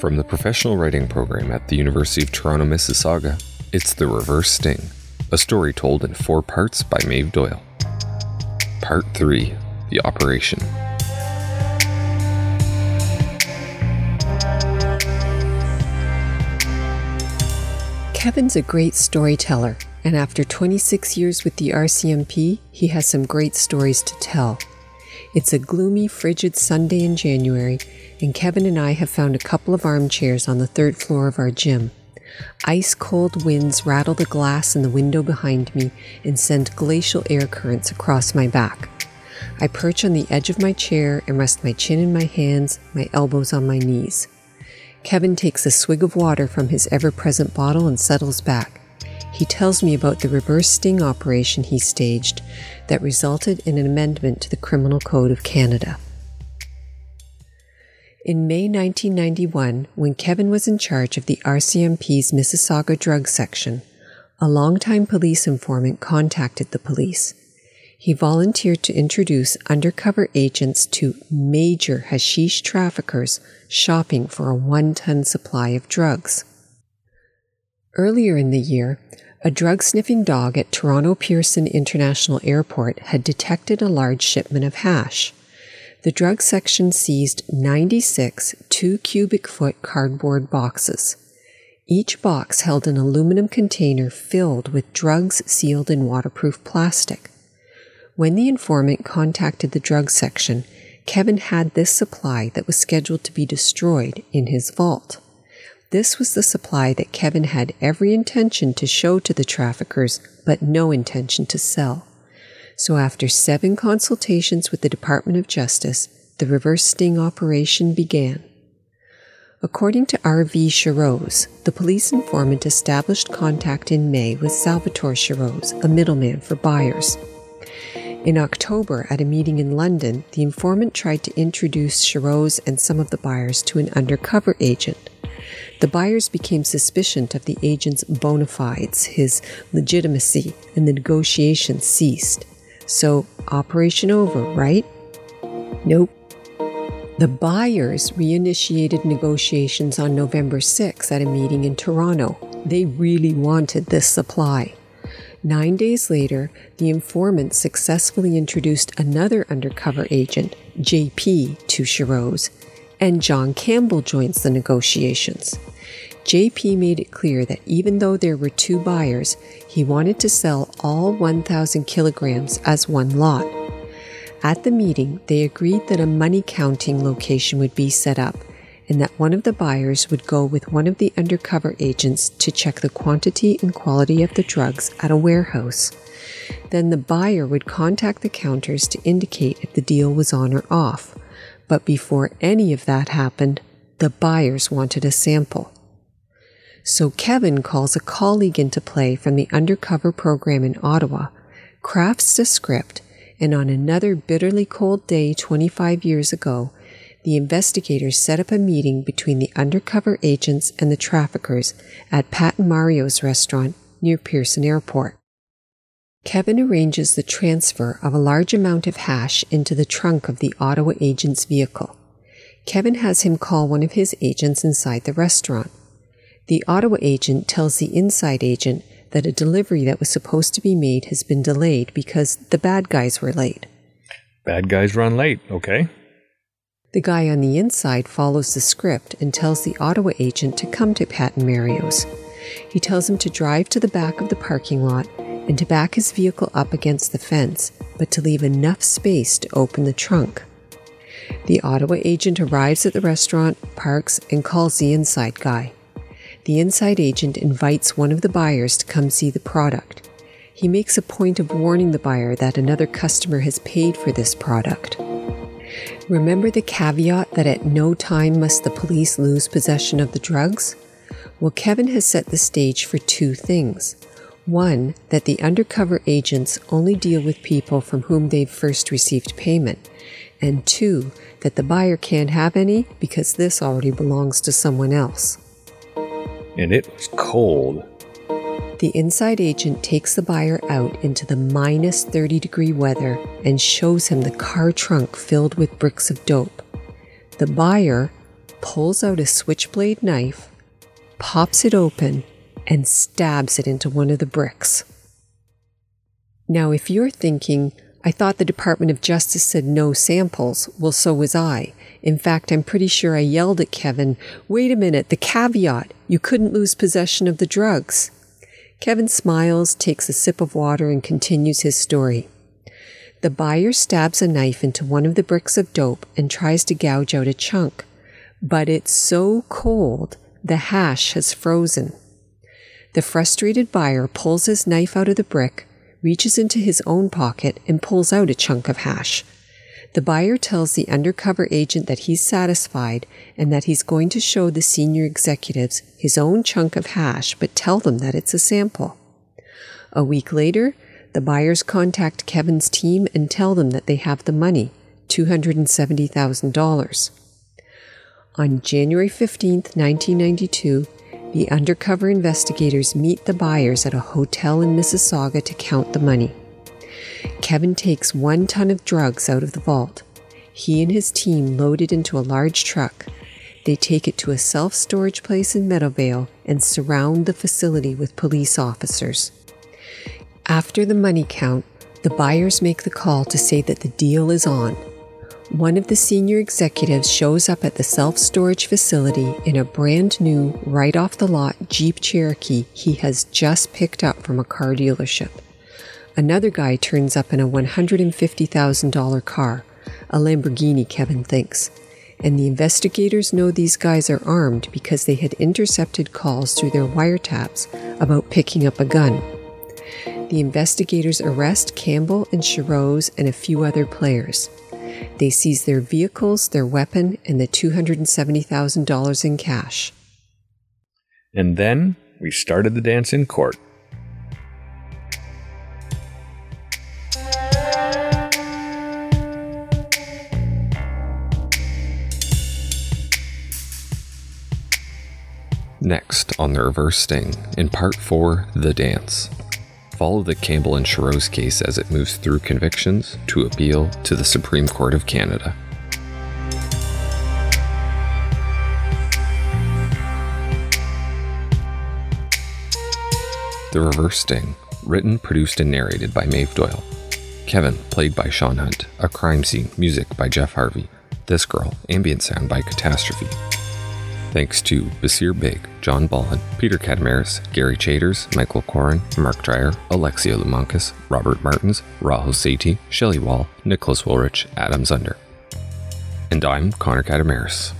From the professional writing program at the University of Toronto, Mississauga, it's The Reverse Sting, a story told in four parts by Maeve Doyle. Part 3 The Operation. Kevin's a great storyteller, and after 26 years with the RCMP, he has some great stories to tell. It's a gloomy, frigid Sunday in January, and Kevin and I have found a couple of armchairs on the third floor of our gym. Ice cold winds rattle the glass in the window behind me and send glacial air currents across my back. I perch on the edge of my chair and rest my chin in my hands, my elbows on my knees. Kevin takes a swig of water from his ever present bottle and settles back. He tells me about the reverse sting operation he staged that resulted in an amendment to the Criminal Code of Canada. In May 1991, when Kevin was in charge of the RCMP's Mississauga drug section, a longtime police informant contacted the police. He volunteered to introduce undercover agents to major hashish traffickers shopping for a one ton supply of drugs. Earlier in the year, a drug sniffing dog at Toronto Pearson International Airport had detected a large shipment of hash. The drug section seized 96 two cubic foot cardboard boxes. Each box held an aluminum container filled with drugs sealed in waterproof plastic. When the informant contacted the drug section, Kevin had this supply that was scheduled to be destroyed in his vault. This was the supply that Kevin had every intention to show to the traffickers, but no intention to sell. So, after seven consultations with the Department of Justice, the reverse sting operation began. According to R.V. Shirose, the police informant established contact in May with Salvatore Shirose, a middleman for buyers. In October, at a meeting in London, the informant tried to introduce Shirose and some of the buyers to an undercover agent. The buyers became suspicious of the agent's bona fides, his legitimacy, and the negotiations ceased. So, operation over, right? Nope. The buyers reinitiated negotiations on November 6 at a meeting in Toronto. They really wanted this supply. Nine days later, the informant successfully introduced another undercover agent, JP, to Shirose, and John Campbell joins the negotiations. JP made it clear that even though there were two buyers, he wanted to sell all 1,000 kilograms as one lot. At the meeting, they agreed that a money counting location would be set up and that one of the buyers would go with one of the undercover agents to check the quantity and quality of the drugs at a warehouse. Then the buyer would contact the counters to indicate if the deal was on or off. But before any of that happened, the buyers wanted a sample. So Kevin calls a colleague into play from the undercover program in Ottawa, crafts a script, and on another bitterly cold day 25 years ago, the investigators set up a meeting between the undercover agents and the traffickers at Pat and Mario's restaurant near Pearson Airport. Kevin arranges the transfer of a large amount of hash into the trunk of the Ottawa agent's vehicle. Kevin has him call one of his agents inside the restaurant. The Ottawa agent tells the inside agent that a delivery that was supposed to be made has been delayed because the bad guys were late. Bad guys run late, okay? The guy on the inside follows the script and tells the Ottawa agent to come to Pat and Mario's. He tells him to drive to the back of the parking lot and to back his vehicle up against the fence, but to leave enough space to open the trunk. The Ottawa agent arrives at the restaurant, parks, and calls the inside guy. The inside agent invites one of the buyers to come see the product. He makes a point of warning the buyer that another customer has paid for this product. Remember the caveat that at no time must the police lose possession of the drugs? Well, Kevin has set the stage for two things. One, that the undercover agents only deal with people from whom they've first received payment. And two, that the buyer can't have any because this already belongs to someone else. And it was cold. The inside agent takes the buyer out into the minus 30 degree weather and shows him the car trunk filled with bricks of dope. The buyer, pulls out a switchblade knife, pops it open, and stabs it into one of the bricks. Now, if you're thinking, I thought the Department of Justice said no samples, well, so was I. In fact, I'm pretty sure I yelled at Kevin, wait a minute, the caveat, you couldn't lose possession of the drugs. Kevin smiles, takes a sip of water, and continues his story. The buyer stabs a knife into one of the bricks of dope and tries to gouge out a chunk. But it's so cold, the hash has frozen. The frustrated buyer pulls his knife out of the brick, reaches into his own pocket, and pulls out a chunk of hash. The buyer tells the undercover agent that he's satisfied and that he's going to show the senior executives his own chunk of hash, but tell them that it's a sample. A week later, the buyers contact Kevin's team and tell them that they have the money $270,000. On January 15, 1992, the undercover investigators meet the buyers at a hotel in Mississauga to count the money. Kevin takes one ton of drugs out of the vault. He and his team load it into a large truck. They take it to a self storage place in Meadowvale and surround the facility with police officers. After the money count, the buyers make the call to say that the deal is on. One of the senior executives shows up at the self storage facility in a brand new, right off the lot Jeep Cherokee he has just picked up from a car dealership. Another guy turns up in a $150,000 car, a Lamborghini, Kevin thinks. And the investigators know these guys are armed because they had intercepted calls through their wiretaps about picking up a gun. The investigators arrest Campbell and Shirose and a few other players. They seize their vehicles, their weapon, and the $270,000 in cash. And then we started the dance in court. Next on the reverse sting, in part 4, The Dance. Follow the Campbell and Shirose case as it moves through convictions to appeal to the Supreme Court of Canada. The Reverse Sting, written, produced, and narrated by Maeve Doyle. Kevin, played by Sean Hunt. A crime scene, music by Jeff Harvey. This Girl, ambient sound by Catastrophe. Thanks to Basir Big, John Ballin, Peter Katamaris, Gary Chaders, Michael Corin, Mark Dreyer, Alexia Lumankis, Robert Martins, Rahul Sethi, Shelley Wall, Nicholas Woolrich, Adam Zunder. And I'm Connor Katamaris.